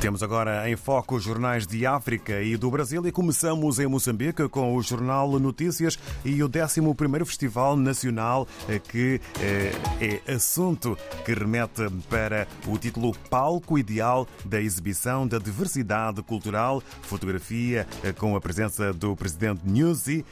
Temos agora em foco os jornais de África e do Brasil e começamos em Moçambique com o Jornal Notícias e o 11º Festival Nacional eh, que eh, é assunto que remete para o título Palco Ideal da exibição da diversidade cultural, fotografia eh, com a presença do presidente Nyusi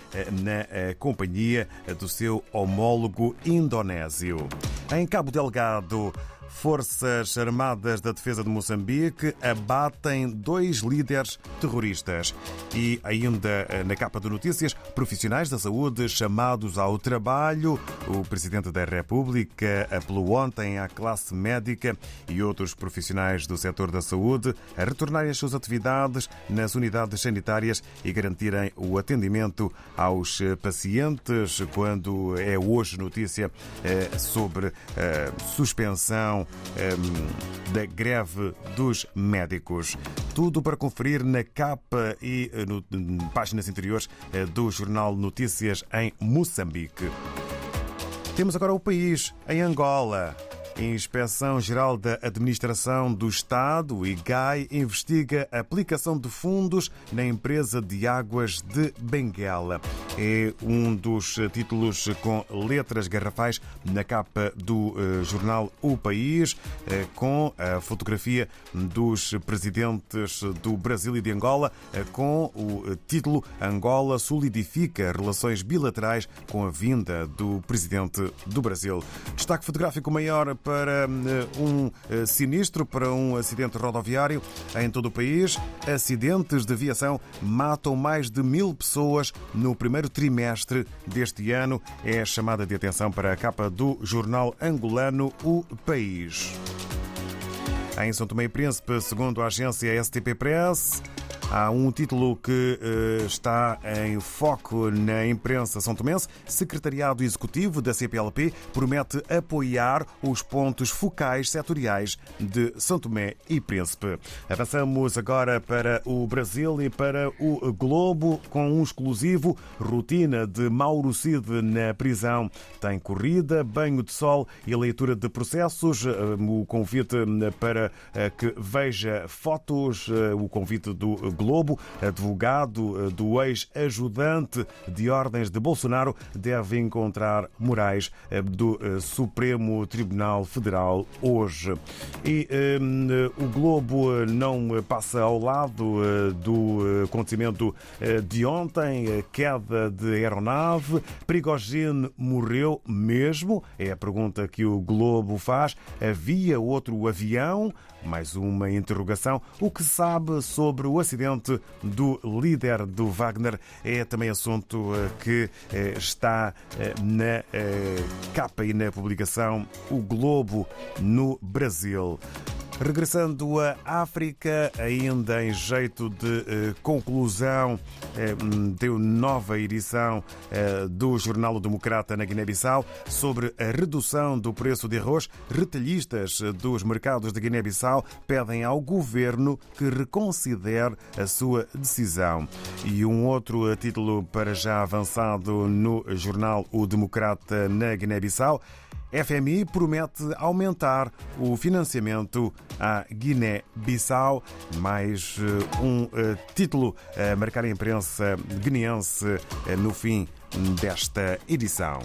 na companhia do seu homólogo indonésio. Em Cabo Delgado, Forças Armadas da Defesa de Moçambique abatem dois líderes terroristas. E ainda eh, na capa de notícias, profissionais da saúde chamados ao trabalho. O Presidente da República apelou ontem à classe médica e outros profissionais do setor da saúde a retornarem às suas atividades nas unidades sanitárias e garantirem o atendimento aos pacientes quando é hoje notícia eh, sobre eh, suspensão um, ehm, da greve dos médicos. Tudo para conferir na capa e eh, no, páginas interiores eh, do Jornal Notícias em Moçambique. Temos agora o país em Angola. A Inspeção Geral da Administração do Estado, IGAI, investiga a aplicação de fundos na empresa de águas de Benguela. É um dos títulos com letras garrafais na capa do eh, jornal O País, eh, com a fotografia dos presidentes do Brasil e de Angola, eh, com o título Angola solidifica relações bilaterais com a vinda do presidente do Brasil. Destaque fotográfico maior para eh, um eh, sinistro, para um acidente rodoviário em todo o país. Acidentes de aviação matam mais de mil pessoas no primeiro trimestre deste ano. É a chamada de atenção para a capa do jornal angolano O País. Em São Tomé e Príncipe, segundo a agência STP Press, Há um título que uh, está em foco na imprensa são tomense. Secretariado Executivo da CPLP promete apoiar os pontos focais setoriais de São Tomé e Príncipe. Avançamos agora para o Brasil e para o Globo com um exclusivo. Rotina de Mauro Cid na prisão. Tem corrida, banho de sol e leitura de processos. Eh, o convite para eh, que veja fotos, o convite do Globo, advogado eh, do ex-ajudante de ordens de Bolsonaro, deve encontrar Moraes eh, do eh, Supremo Tribunal Federal hoje. E um, o Globo não passa ao lado do acontecimento de ontem, queda de aeronave. Prigogine morreu mesmo? É a pergunta que o Globo faz. Havia outro avião? Mais uma interrogação. O que sabe sobre o acidente do líder do Wagner é também assunto eh, que eh, está eh, na capa e na publicação O Globo no Brasil. Regressando à África, ainda em jeito de eh, conclusão, eh, deu nova edição eh, do Jornal Democrata na Guiné-Bissau sobre a redução do preço de arroz. Retalhistas dos mercados de Guiné-Bissau pedem ao governo que reconsidere a sua decisão. E um outro título para já avançado no jornal O Democrata na Guiné-Bissau. FMI promete aumentar o financiamento à Guiné-Bissau. Mais eh, um eh, título a marcar a imprensa guineense eh, no fim desta edição.